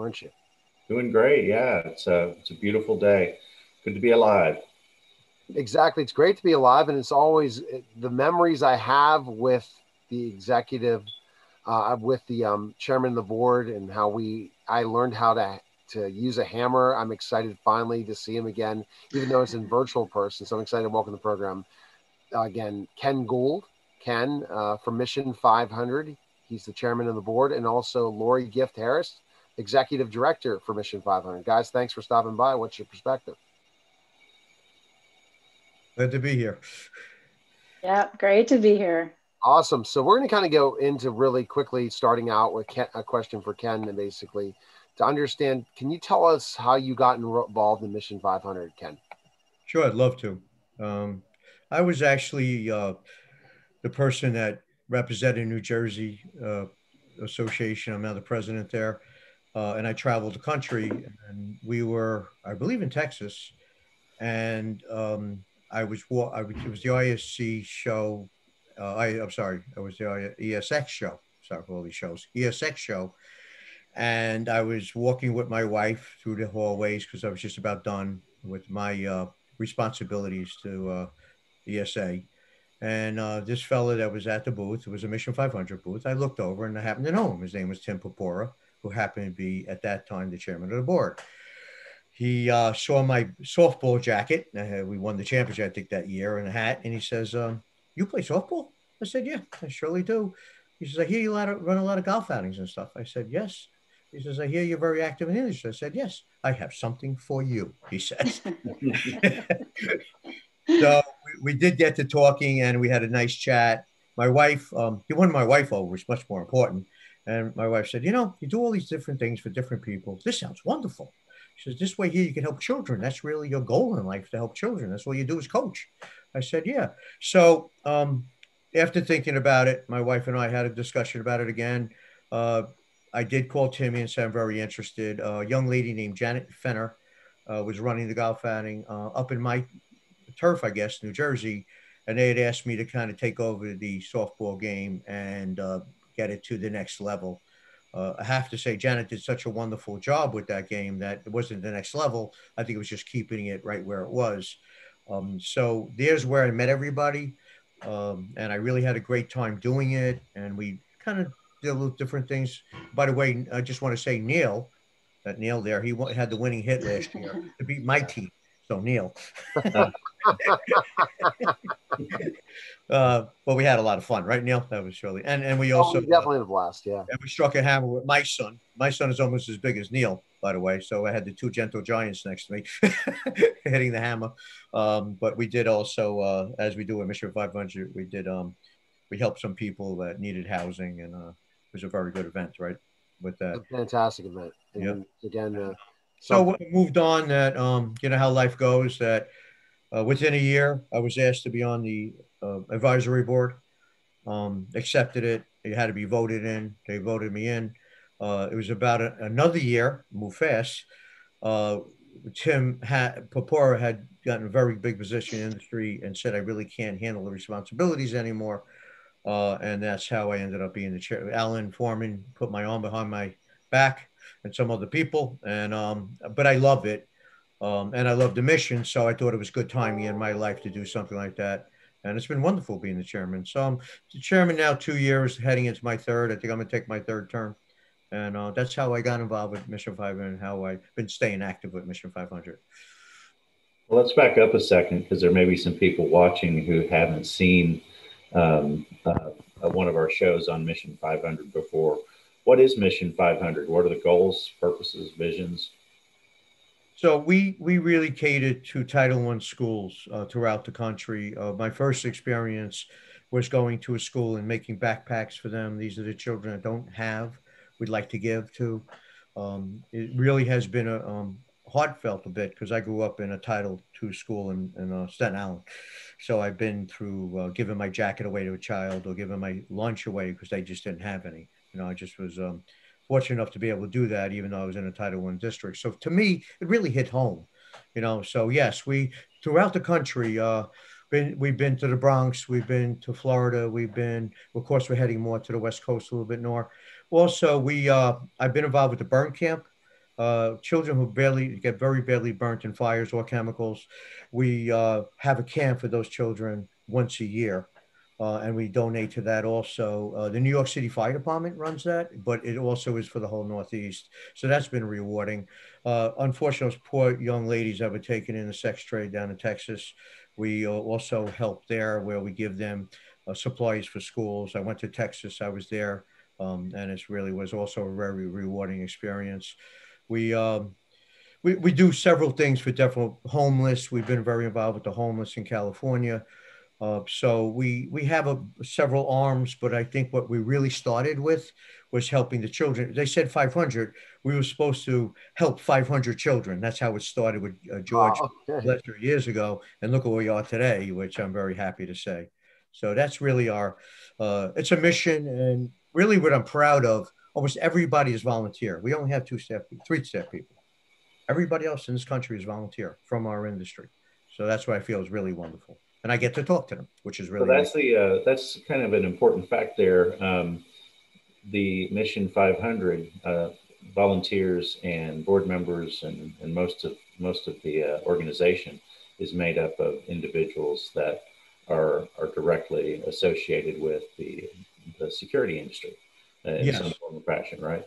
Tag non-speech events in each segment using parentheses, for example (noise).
aren't you? Doing great. Yeah, it's a it's a beautiful day. Good to be alive. Exactly. It's great to be alive, and it's always the memories I have with the executive, uh, with the um, chairman of the board, and how we I learned how to to use a hammer. I'm excited finally to see him again, even though it's in virtual person. So I'm excited to welcome the program uh, again. Ken Gould, Ken uh, from Mission 500. He's the chairman of the board, and also Lori Gift Harris, executive director for Mission 500. Guys, thanks for stopping by. What's your perspective? Glad to be here. Yeah, great to be here. Awesome. So we're going to kind of go into really quickly, starting out with Ken, a question for Ken, and basically to understand. Can you tell us how you got involved in Mission 500, Ken? Sure, I'd love to. Um, I was actually uh, the person that represented New Jersey uh, Association. I'm now the president there, uh, and I traveled the country. And we were, I believe, in Texas, and um, I was, I was, it was the ISC show. Uh, I, I'm sorry, it was the ESX show. Sorry for all these shows. ESX show. And I was walking with my wife through the hallways because I was just about done with my uh, responsibilities to uh, ESA. And uh, this fella that was at the booth, it was a Mission 500 booth, I looked over and I happened to know him. His name was Tim Popora, who happened to be at that time the chairman of the board he uh, saw my softball jacket. Uh, we won the championship, I think, that year, and a hat. And he says, um, "You play softball?" I said, "Yeah, I surely do." He says, "I hear you run a lot of golf outings and stuff." I said, "Yes." He says, "I hear you're very active in the industry." I said, "Yes, I have something for you." He says. (laughs) so we, we, did get to talking, and we had a nice chat. My wife, um, he won my wife over, which is much more important. And my wife said, "You know, you do all these different things for different people. This sounds wonderful." She says, This way here you can help children. That's really your goal in life to help children. That's what you do as coach. I said, Yeah. So um, after thinking about it, my wife and I had a discussion about it again. Uh, I did call Timmy and say I'm very interested. Uh, a young lady named Janet Fenner uh, was running the golf outing uh, up in my turf, I guess, New Jersey. And they had asked me to kind of take over the softball game and uh, get it to the next level uh, I have to say, Janet did such a wonderful job with that game that it wasn't the next level. I think it was just keeping it right where it was. Um, so there's where I met everybody. Um, and I really had a great time doing it. And we kind of did a little different things. By the way, I just want to say Neil, that Neil there, he had the winning hit last year (laughs) to beat my team. So Neil. (laughs) (laughs) uh, but we had a lot of fun, right, Neil? That was surely, and and we oh, also oh, definitely uh, a blast, yeah. And we struck a hammer with my son. My son is almost as big as Neil, by the way. So I had the two gentle giants next to me, (laughs) hitting the hammer. Um, but we did also, uh, as we do at Mission 500, we did um, we helped some people that needed housing, and uh, it was a very good event, right? With that, a fantastic event. And yeah. Again. Uh, so we moved on. That um, you know how life goes. That uh, within a year, I was asked to be on the uh, advisory board. Um, accepted it. It had to be voted in. They voted me in. Uh, it was about a, another year, move fast. Uh, Tim had, Popora had gotten a very big position in the industry and said, I really can't handle the responsibilities anymore. Uh, and that's how I ended up being the chair. Alan Foreman put my arm behind my back and some other people. And, um, but I love it. Um, and I love the mission. So I thought it was good timing in my life to do something like that and it's been wonderful being the chairman. So I'm the chairman now, two years, heading into my third. I think I'm going to take my third term, and uh, that's how I got involved with Mission 500 and how I've been staying active with Mission 500. Well, let's back up a second because there may be some people watching who haven't seen um, uh, one of our shows on Mission 500 before. What is Mission 500? What are the goals, purposes, visions? So we we really catered to Title One schools uh, throughout the country. Uh, my first experience was going to a school and making backpacks for them. These are the children that don't have. We'd like to give to. Um, it really has been a um, heartfelt a bit because I grew up in a Title II school in, in uh, Staten Island. So I've been through uh, giving my jacket away to a child or giving my lunch away because they just didn't have any. You know, I just was um, fortunate enough to be able to do that, even though I was in a Title One district. So to me, it really hit home, you know. So yes, we throughout the country, uh, been we've been to the Bronx, we've been to Florida, we've been, of course, we're heading more to the West Coast, a little bit north. Also, we uh, I've been involved with the burn camp. uh, children who barely get very badly burnt in fires or chemicals. We uh, have a camp for those children once a year. Uh, and we donate to that also. Uh, the New York City Fire Department runs that, but it also is for the whole Northeast. So that's been rewarding. Uh, unfortunately, poor young ladies that were taken in the sex trade down in Texas, we uh, also help there where we give them uh, supplies for schools. I went to Texas, I was there, um, and it really was also a very rewarding experience. We, um, we, we do several things for different homeless. We've been very involved with the homeless in California. Uh, so we we have a, several arms, but I think what we really started with was helping the children. They said 500. We were supposed to help 500 children. That's how it started with uh, George oh, okay. Lester years ago, and look at where we are today, which I'm very happy to say. So that's really our. Uh, it's a mission, and really what I'm proud of. Almost everybody is volunteer. We only have two staff, three staff people. Everybody else in this country is volunteer from our industry. So that's what I feel is really wonderful and I get to talk to them, which is really. Well, that's the uh, that's kind of an important fact there. Um, the Mission 500 uh, volunteers and board members and, and most of most of the uh, organization is made up of individuals that are are directly associated with the the security industry uh, in yes. some form or fashion, right?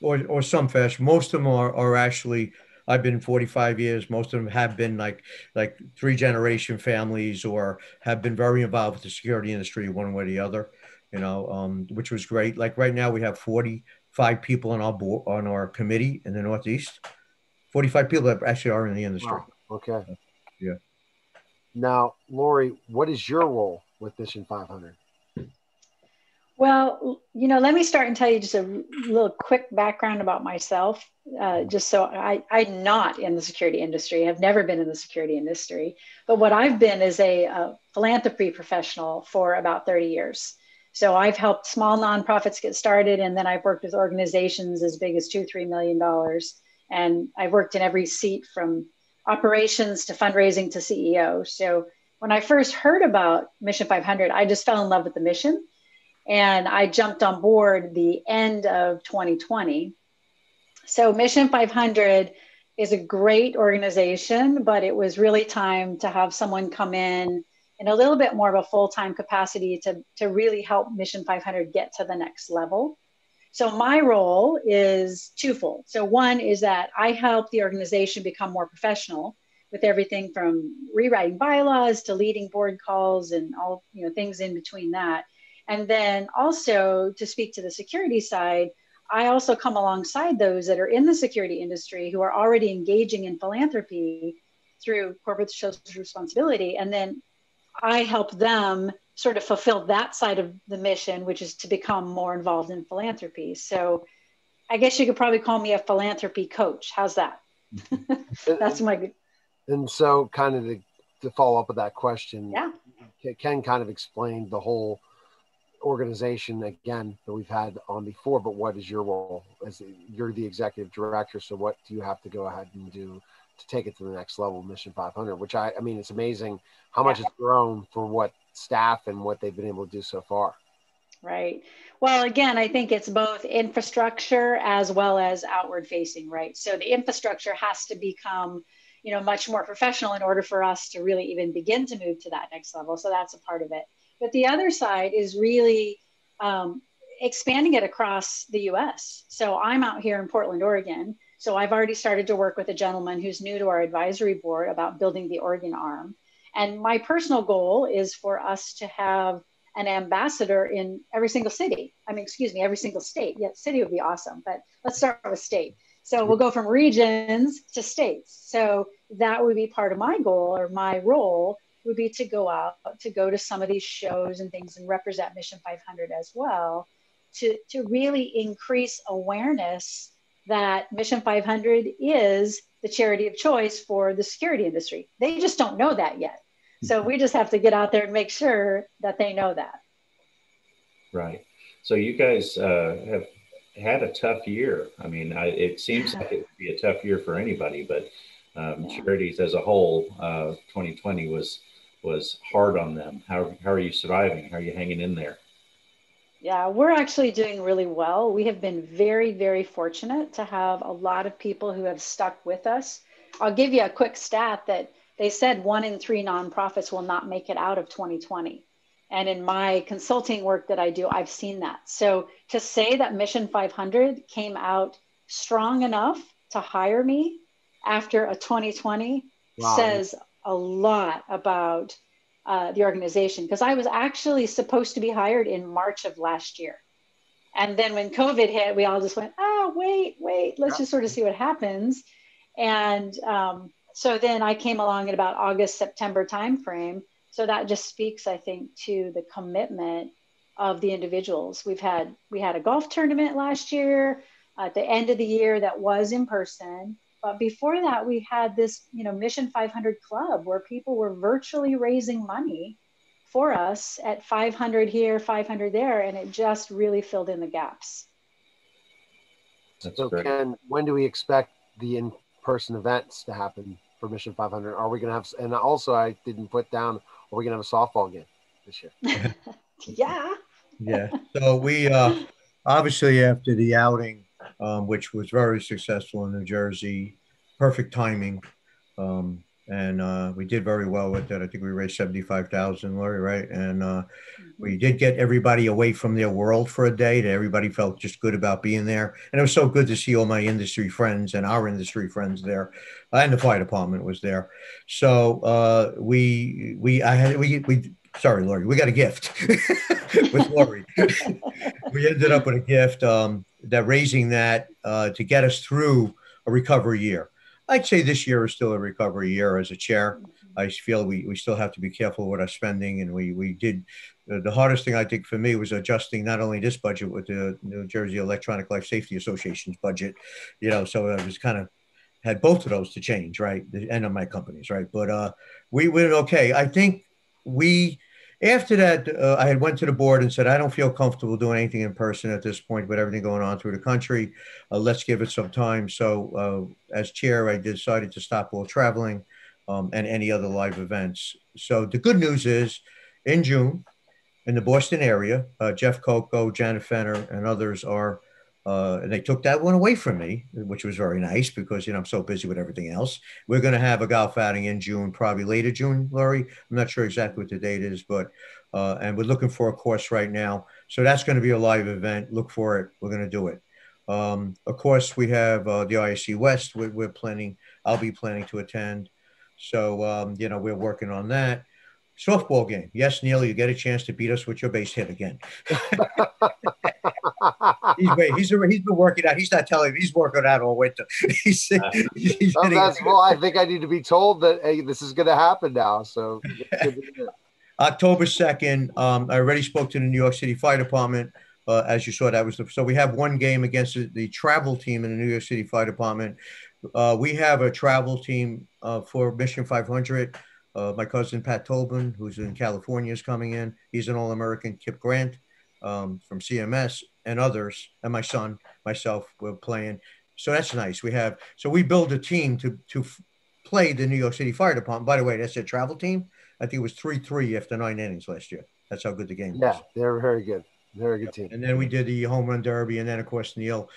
Or or some fashion. Most of them are are actually I've been 45 years. Most of them have been like like three generation families or have been very involved with the security industry one way or the other. You know, um, which was great. Like right now, we have 45 people on our board on our committee in the Northeast. 45 people that actually are in the industry. Wow. Okay. Yeah. Now, Lori, what is your role with Mission 500? Well, you know, let me start and tell you just a little quick background about myself, uh, just so I, I'm not in the security industry. I've never been in the security industry, but what I've been is a, a philanthropy professional for about 30 years. So I've helped small nonprofits get started, and then I've worked with organizations as big as two, three million dollars, and I've worked in every seat from operations to fundraising to CEO. So when I first heard about Mission 500, I just fell in love with the mission and I jumped on board the end of 2020. So, Mission 500 is a great organization, but it was really time to have someone come in in a little bit more of a full time capacity to, to really help Mission 500 get to the next level. So, my role is twofold. So, one is that I help the organization become more professional with everything from rewriting bylaws to leading board calls and all you know things in between that and then also to speak to the security side, I also come alongside those that are in the security industry who are already engaging in philanthropy through corporate social responsibility. And then I help them sort of fulfill that side of the mission, which is to become more involved in philanthropy. So I guess you could probably call me a philanthropy coach. How's that? (laughs) That's my. And so, kind of to, to follow up with that question, yeah, Ken kind of explained the whole organization again that we've had on before but what is your role? As you're the executive director so what do you have to go ahead and do to take it to the next level mission 500 which i i mean it's amazing how much it's grown for what staff and what they've been able to do so far. Right. Well again i think it's both infrastructure as well as outward facing right? So the infrastructure has to become you know much more professional in order for us to really even begin to move to that next level. So that's a part of it but the other side is really um, expanding it across the US. So I'm out here in Portland, Oregon. So I've already started to work with a gentleman who's new to our advisory board about building the Oregon arm. And my personal goal is for us to have an ambassador in every single city. I mean, excuse me, every single state. Yeah, city would be awesome, but let's start with state. So we'll go from regions to states. So that would be part of my goal or my role would be to go out, to go to some of these shows and things and represent Mission 500 as well, to, to really increase awareness that Mission 500 is the charity of choice for the security industry. They just don't know that yet. So we just have to get out there and make sure that they know that. Right. So you guys uh, have had a tough year. I mean, I, it seems like it would be a tough year for anybody, but um, yeah. charities as a whole, uh, 2020 was was hard on them. How, how are you surviving? How are you hanging in there? Yeah, we're actually doing really well. We have been very, very fortunate to have a lot of people who have stuck with us. I'll give you a quick stat that they said one in three nonprofits will not make it out of 2020. And in my consulting work that I do, I've seen that. So to say that Mission 500 came out strong enough to hire me after a 2020 wow. says a lot about uh, the organization because I was actually supposed to be hired in March of last year. And then when COVID hit, we all just went, oh, wait, wait, let's just sort of see what happens. And um, so then I came along in about August, September timeframe. So that just speaks, I think, to the commitment of the individuals. We've had we had a golf tournament last year at the end of the year that was in person. But before that, we had this, you know, Mission 500 Club where people were virtually raising money for us at 500 here, 500 there, and it just really filled in the gaps. That's so, great. Ken, when do we expect the in-person events to happen for Mission 500? Are we going to have? And also, I didn't put down. Are we going to have a softball game this year? (laughs) (laughs) yeah. Yeah. So we uh, obviously after the outing um, which was very successful in New Jersey. Perfect timing. Um, and uh, we did very well with that. I think we raised 75,000, Lori, right? And uh, we did get everybody away from their world for a day. That everybody felt just good about being there. And it was so good to see all my industry friends and our industry friends there. And the fire department was there. So uh, we, we, I had, we, we, sorry, Lori, we got a gift (laughs) with Lori. (laughs) we ended up with a gift. Um, that raising that uh, to get us through a recovery year. I'd say this year is still a recovery year as a chair. I feel we, we still have to be careful with our spending, and we we did. Uh, the hardest thing I think for me was adjusting not only this budget with the New Jersey Electronic Life Safety Association's budget, you know. So I was kind of had both of those to change, right? The end of my companies, right? But uh, we went okay. I think we after that, uh, I had went to the board and said, I don't feel comfortable doing anything in person at this point with everything going on through the country. Uh, let's give it some time. So uh, as chair, I decided to stop all traveling um, and any other live events. So the good news is in June in the Boston area, uh, Jeff Coco, Janet Fenner, and others are uh, and they took that one away from me, which was very nice because you know I'm so busy with everything else. We're going to have a golf outing in June, probably later June, Lori. I'm not sure exactly what the date is, but uh, and we're looking for a course right now. So that's going to be a live event. Look for it. We're going to do it. Um, of course, we have uh, the ISC West. We're, we're, planning. I'll be planning to attend. So um, you know we're working on that softball game. Yes, Neil, you get a chance to beat us with your base hit again. (laughs) he's, wait, he's, he's been working out. He's not telling me he's working out all winter. (laughs) he's, he's oh, that's, well, I think I need to be told that hey, this is going to happen now. So (laughs) October 2nd, um, I already spoke to the New York City Fire Department. Uh, as you saw, that was the, so we have one game against the, the travel team in the New York City Fire Department. Uh, we have a travel team uh, for Mission 500. Uh, my cousin Pat Tobin, who's in California, is coming in. He's an All American. Kip Grant um, from CMS and others, and my son, myself, we're playing. So that's nice. We have so we build a team to to f- play the New York City Fire Department. By the way, that's a travel team. I think it was three three after nine innings last year. That's how good the game was. Yeah, they're very good. Very good team. And then we did the home run derby, and then of course Neil,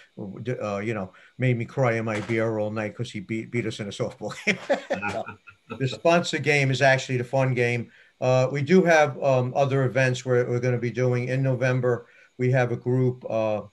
uh, you know, made me cry in my beer all night because he beat beat us in a softball (laughs) game. (laughs) the sponsor game is actually the fun game. Uh, we do have um, other events where we're going to be doing in November. We have a group uh,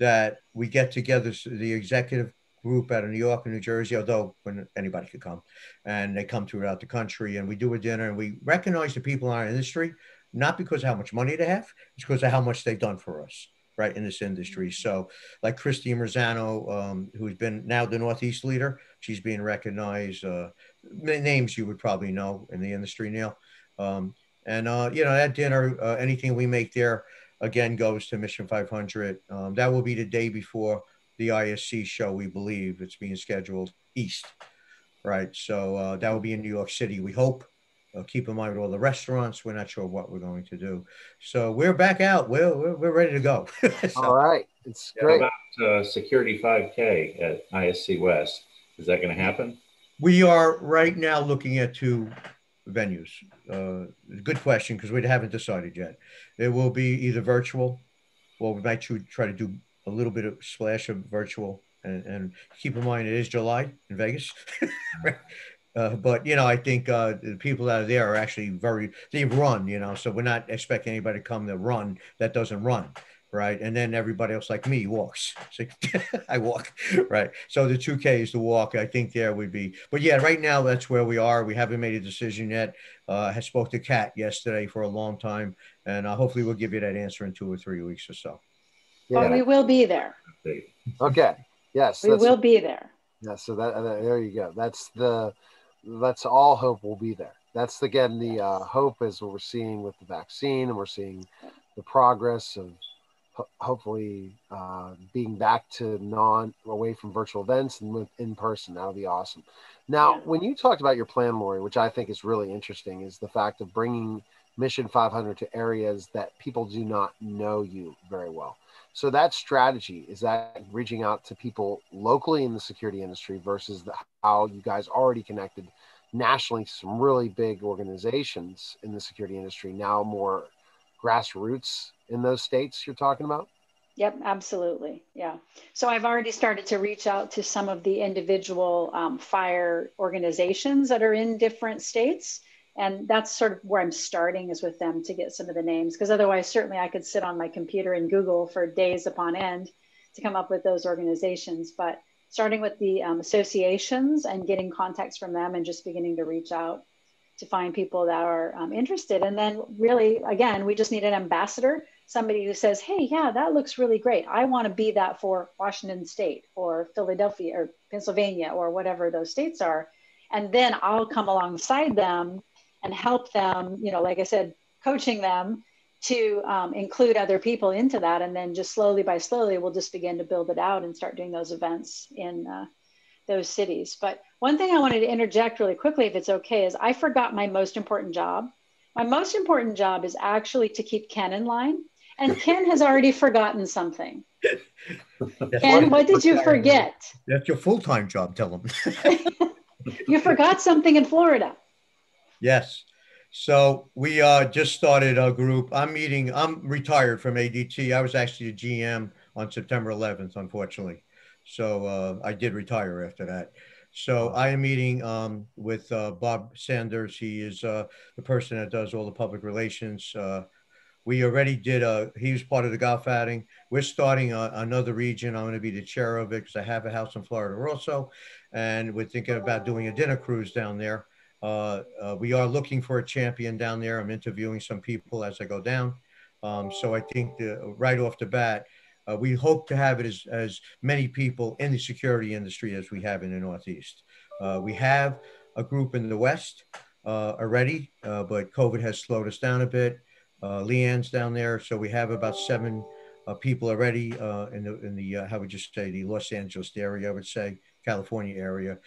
that we get together, the executive group out of New York and New Jersey, although when anybody could come, and they come throughout the country, and we do a dinner, and we recognize the people in our industry, not because of how much money they have, it's because of how much they've done for us right in this industry. So, like Christy Marzano, um, who's been now the Northeast leader, she's being recognized. Uh, names you would probably know in the industry, Neil. Um, and uh, you know, at dinner, uh, anything we make there again goes to Mission 500. Um, that will be the day before the ISC show. We believe it's being scheduled east, right? So uh, that will be in New York City. We hope. Uh, keep in mind with all the restaurants. We're not sure what we're going to do. So we're back out. We're, we're, we're ready to go. (laughs) so, all right. It's great. How about uh, Security 5K at ISC West? Is that going to happen? We are right now looking at two venues. Uh, good question because we haven't decided yet. It will be either virtual well, we might try to do a little bit of splash of virtual and, and keep in mind it is July in Vegas. (laughs) uh, but you know, I think uh, the people that are there are actually very they run. You know, so we're not expecting anybody to come to run that doesn't run, right? And then everybody else like me walks. So (laughs) I walk, right? So the two K is the walk. I think there would be, but yeah, right now that's where we are. We haven't made a decision yet. Uh, I spoke to Kat yesterday for a long time, and uh, hopefully we'll give you that answer in two or three weeks or so. Yeah. But we will be there. Okay. Yes, we will be there. Yeah, so that there you go. That's the that's all hope will be there. That's again the uh, hope is what we're seeing with the vaccine, and we're seeing the progress of ho- hopefully uh, being back to non away from virtual events and in person. That'll be awesome. Now, yeah. when you talked about your plan, Lori, which I think is really interesting, is the fact of bringing Mission 500 to areas that people do not know you very well. So that strategy is that reaching out to people locally in the security industry versus the, how you guys already connected nationally to some really big organizations in the security industry. Now more grassroots in those states you're talking about. Yep, absolutely. Yeah. So I've already started to reach out to some of the individual um, fire organizations that are in different states and that's sort of where i'm starting is with them to get some of the names because otherwise certainly i could sit on my computer and google for days upon end to come up with those organizations but starting with the um, associations and getting contacts from them and just beginning to reach out to find people that are um, interested and then really again we just need an ambassador somebody who says hey yeah that looks really great i want to be that for washington state or philadelphia or pennsylvania or whatever those states are and then i'll come alongside them and help them, you know, like I said, coaching them to um, include other people into that. And then just slowly by slowly, we'll just begin to build it out and start doing those events in uh, those cities. But one thing I wanted to interject really quickly, if it's okay, is I forgot my most important job. My most important job is actually to keep Ken in line. And Ken has already forgotten something. Ken, what did you forget? That's your full time job, tell him. (laughs) you forgot something in Florida. Yes. So we uh, just started a group. I'm meeting, I'm retired from ADT. I was actually a GM on September 11th, unfortunately. So uh, I did retire after that. So I am meeting um, with uh, Bob Sanders. He is uh, the person that does all the public relations. We already did a, he was part of the golf outing. We're starting a, another region. I'm going to be the chair of it because I have a house in Florida also. And we're thinking about doing a dinner cruise down there. Uh, uh, we are looking for a champion down there. I'm interviewing some people as I go down. Um, so I think the, right off the bat, uh, we hope to have it as, as many people in the security industry as we have in the Northeast. Uh, we have a group in the West uh, already, uh, but COVID has slowed us down a bit. Leanne's down there, so we have about seven people already in the, in the how would you say, the Los Angeles area, I would say, California area.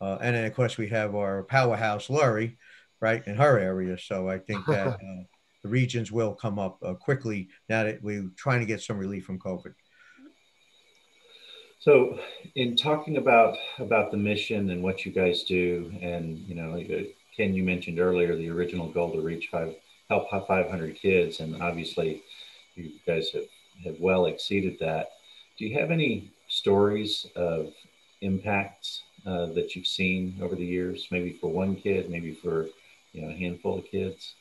Uh, and then, of course, we have our powerhouse, Lori, right, in her area. So I think (laughs) that uh, the regions will come up uh, quickly now that we're trying to get some relief from COVID. So, in talking about about the mission and what you guys do, and you know, Ken, you mentioned earlier the original goal to reach five, help 500 kids, and obviously, you guys have have well exceeded that. Do you have any stories of impacts uh, that you've seen over the years, maybe for one kid, maybe for you know a handful of kids?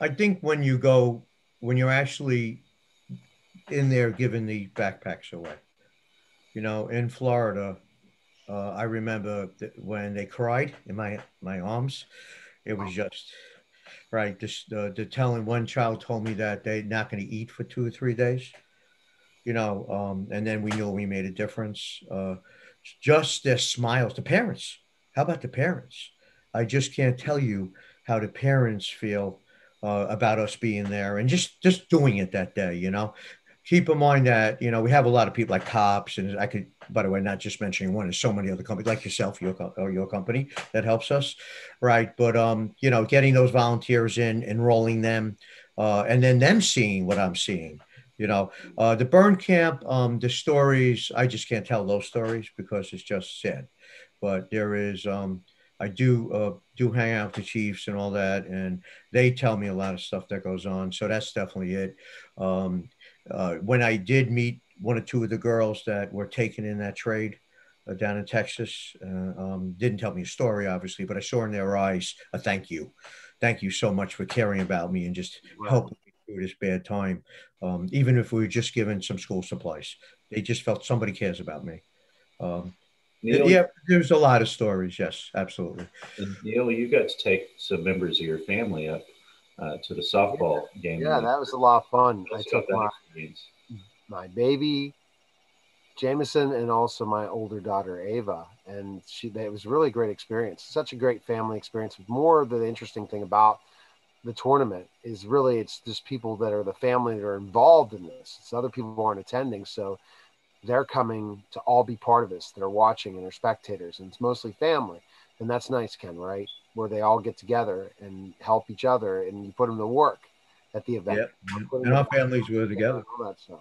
I think when you go, when you're actually in there giving the backpacks away, you know, in Florida, uh, I remember when they cried in my my arms, it was just right. Just uh, the telling one child told me that they're not going to eat for two or three days, you know, um, and then we knew we made a difference. Uh, just their smiles. The parents, how about the parents? I just can't tell you how the parents feel uh, about us being there and just just doing it that day. You know, keep in mind that you know we have a lot of people like cops, and I could, by the way, not just mentioning one. There's so many other companies like yourself, your or your company that helps us, right? But um, you know, getting those volunteers in, enrolling them, uh, and then them seeing what I'm seeing you know, uh, the burn camp, um, the stories, I just can't tell those stories because it's just sad. But there is, um, I do uh, do hang out with the chiefs and all that, and they tell me a lot of stuff that goes on. So that's definitely it. Um, uh, when I did meet one or two of the girls that were taken in that trade uh, down in Texas, uh, um, didn't tell me a story, obviously, but I saw in their eyes a thank you. Thank you so much for caring about me and just wow. helping me through this bad time. Um, even if we were just given some school supplies, they just felt somebody cares about me. Um, Neil, yeah, there's a lot of stories. Yes, absolutely. Neil, you got to take some members of your family up uh, to the softball yeah. game. Yeah, that was a lot of fun. I took my, my baby, Jameson, and also my older daughter Ava, and she. It was really great experience. Such a great family experience. More of the interesting thing about the tournament is really it's just people that are the family that are involved in this. It's other people who aren't attending, so they're coming to all be part of this. They're watching and they're spectators, and it's mostly family, and that's nice, Ken. Right, where they all get together and help each other, and you put them to work at the event. Yep. And our families were together.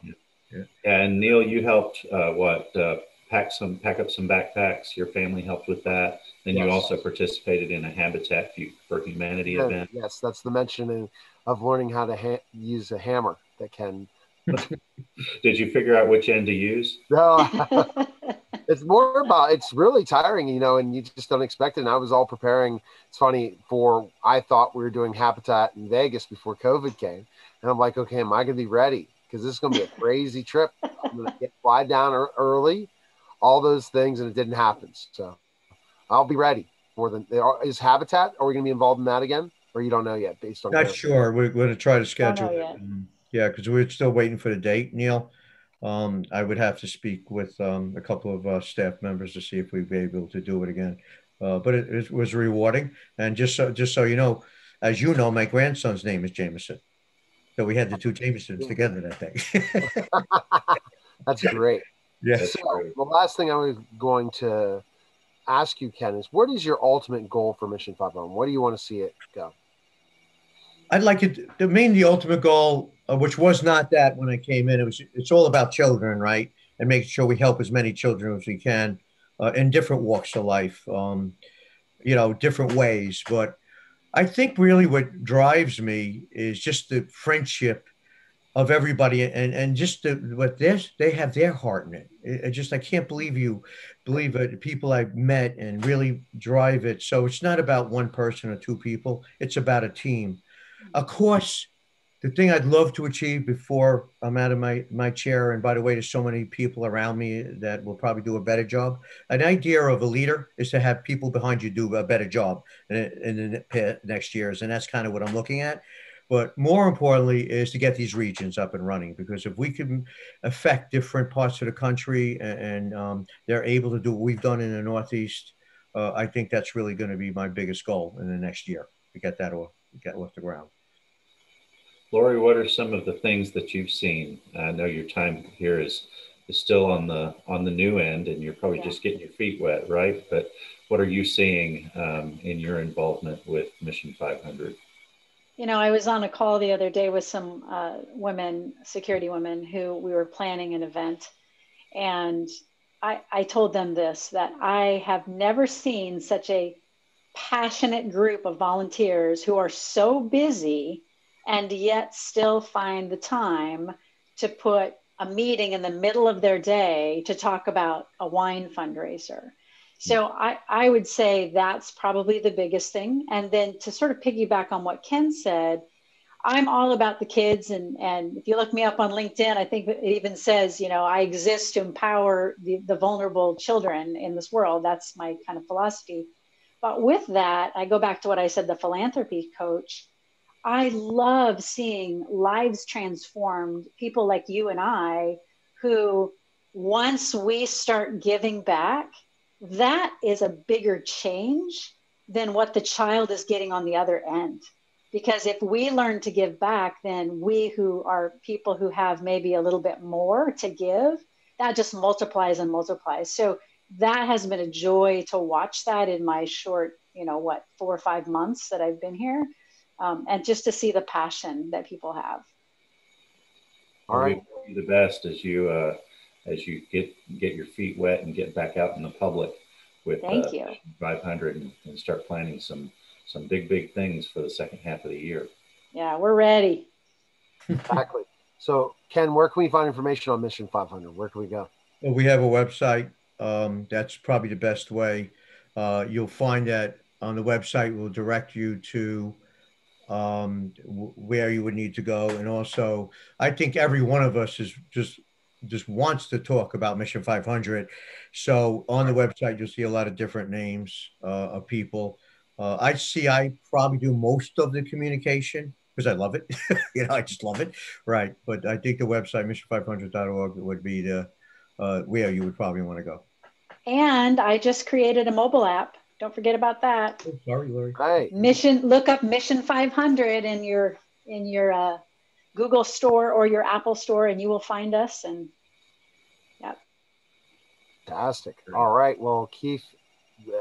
Yeah. Yeah. And Neil, you helped uh, what uh, pack some pack up some backpacks. Your family helped with that. Then yes. you also participated in a Habitat for Humanity yeah, event. Yes, that's the mentioning of learning how to ha- use a hammer that can Did you figure out which end to use? No, (laughs) (laughs) it's more about it's really tiring, you know, and you just don't expect it. And I was all preparing. It's funny for I thought we were doing Habitat in Vegas before COVID came, and I'm like, okay, am I going to be ready? Because this is going to be a crazy trip. I'm going to get fly down early, all those things, and it didn't happen. So I'll be ready for the. Is Habitat? Are we going to be involved in that again, or you don't know yet? Based on not sure. We're going to try to schedule it. Mm. Yeah, because we're still waiting for the date, Neil. Um, I would have to speak with um, a couple of uh, staff members to see if we'd be able to do it again. Uh, but it, it, was rewarding, and just so just so you know, as you know, my grandson's name is Jameson, so we had the two Jamesons together that day. (laughs) That's great. Yes. So the last thing I was going to ask you, Ken, is what is your ultimate goal for Mission 501? What do you want to see it go? I'd like it to mean the ultimate goal uh, which was not that when I came in. It was it's all about children, right? And making sure we help as many children as we can uh, in different walks of life, um, you know, different ways. But I think really what drives me is just the friendship of everybody and and just the, what this they have their heart in it. it. it just I can't believe you believe it. People I've met and really drive it. So it's not about one person or two people. It's about a team. Of course, the thing I'd love to achieve before I'm out of my, my chair, and by the way, there's so many people around me that will probably do a better job. An idea of a leader is to have people behind you do a better job in, in the next years, and that's kind of what I'm looking at. But more importantly, is to get these regions up and running because if we can affect different parts of the country and, and um, they're able to do what we've done in the Northeast, uh, I think that's really going to be my biggest goal in the next year to get that off, get off the ground. Lori, what are some of the things that you've seen? I know your time here is is still on the on the new end, and you're probably yeah. just getting your feet wet, right? But what are you seeing um, in your involvement with Mission 500? You know, I was on a call the other day with some uh, women, security women, who we were planning an event, and I, I told them this that I have never seen such a passionate group of volunteers who are so busy and yet still find the time to put a meeting in the middle of their day to talk about a wine fundraiser. So I, I would say that's probably the biggest thing. And then to sort of piggyback on what Ken said, I'm all about the kids. And, and if you look me up on LinkedIn, I think it even says, you know, I exist to empower the, the vulnerable children in this world. That's my kind of philosophy. But with that, I go back to what I said, the philanthropy coach I love seeing lives transformed, people like you and I, who once we start giving back, that is a bigger change than what the child is getting on the other end. Because if we learn to give back, then we who are people who have maybe a little bit more to give, that just multiplies and multiplies. So that has been a joy to watch that in my short, you know, what, four or five months that I've been here um, and just to see the passion that people have. All right, the best as you uh, as you get get your feet wet and get back out in the public with Thank uh, you. 500 and, and start planning some some big big things for the second half of the year. Yeah, we're ready. exactly. So, Ken, where can we find information on Mission 500? Where can we go? Well, we have a website. Um, that's probably the best way. Uh, you'll find that on the website We'll direct you to um, where you would need to go. And also, I think every one of us is just just wants to talk about Mission 500. So on the website, you'll see a lot of different names uh, of people. Uh, I see I probably do most of the communication because I love it. (laughs) you know, I just love it. Right. But I think the website, mission500.org, would be the uh, where you would probably want to go. And I just created a mobile app. Don't forget about that. Oh, sorry, Lori. Right. Mission, look up Mission 500 in your in your uh, Google store or your Apple store, and you will find us. And yeah, Fantastic. All right. Well, Keith,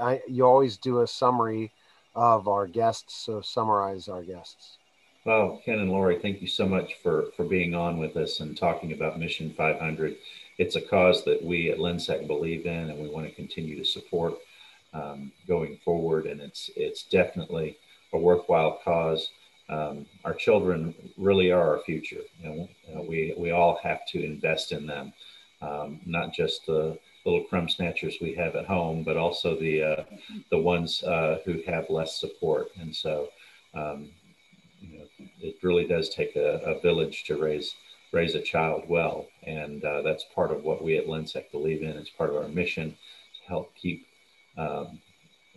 I, you always do a summary of our guests. So summarize our guests. Well, Ken and Lori, thank you so much for for being on with us and talking about Mission 500. It's a cause that we at Lensec believe in, and we want to continue to support um, going forward. And it's it's definitely a worthwhile cause. Um, our children really are our future. You know, we we all have to invest in them, um, not just the little crumb snatchers we have at home, but also the uh, the ones uh, who have less support. And so, um, you know, it really does take a, a, village to raise raise a child well, and uh, that's part of what we at Lensec believe in. It's part of our mission to help keep um,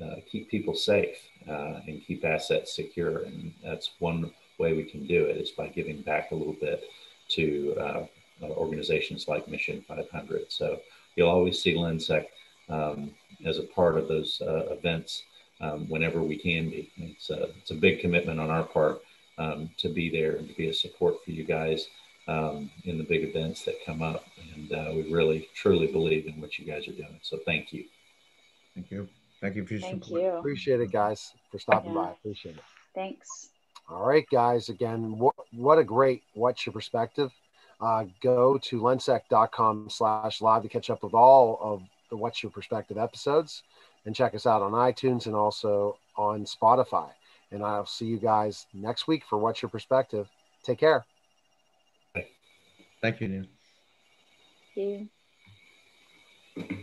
uh, keep people safe uh, and keep assets secure, and that's one way we can do it is by giving back a little bit to uh, organizations like Mission 500. So you'll always see Lensec um, as a part of those uh, events um, whenever we can be. It's a, it's a big commitment on our part um, to be there and to be a support for you guys um, in the big events that come up. And uh, we really, truly believe in what you guys are doing. So thank you. Thank you. Thank you for your thank support. you. Appreciate it, guys, for stopping Yeah. by. Appreciate it. Thanks. All right, guys. Again, what, what a great What's Your Perspective. Uh, go to lensec.com slash live to catch up with all of the What's Your Perspective episodes and check us out on iTunes and also on Spotify. And I'll see you guys next week for What's Your Perspective. Take care. Thank you, Neil. Thank you.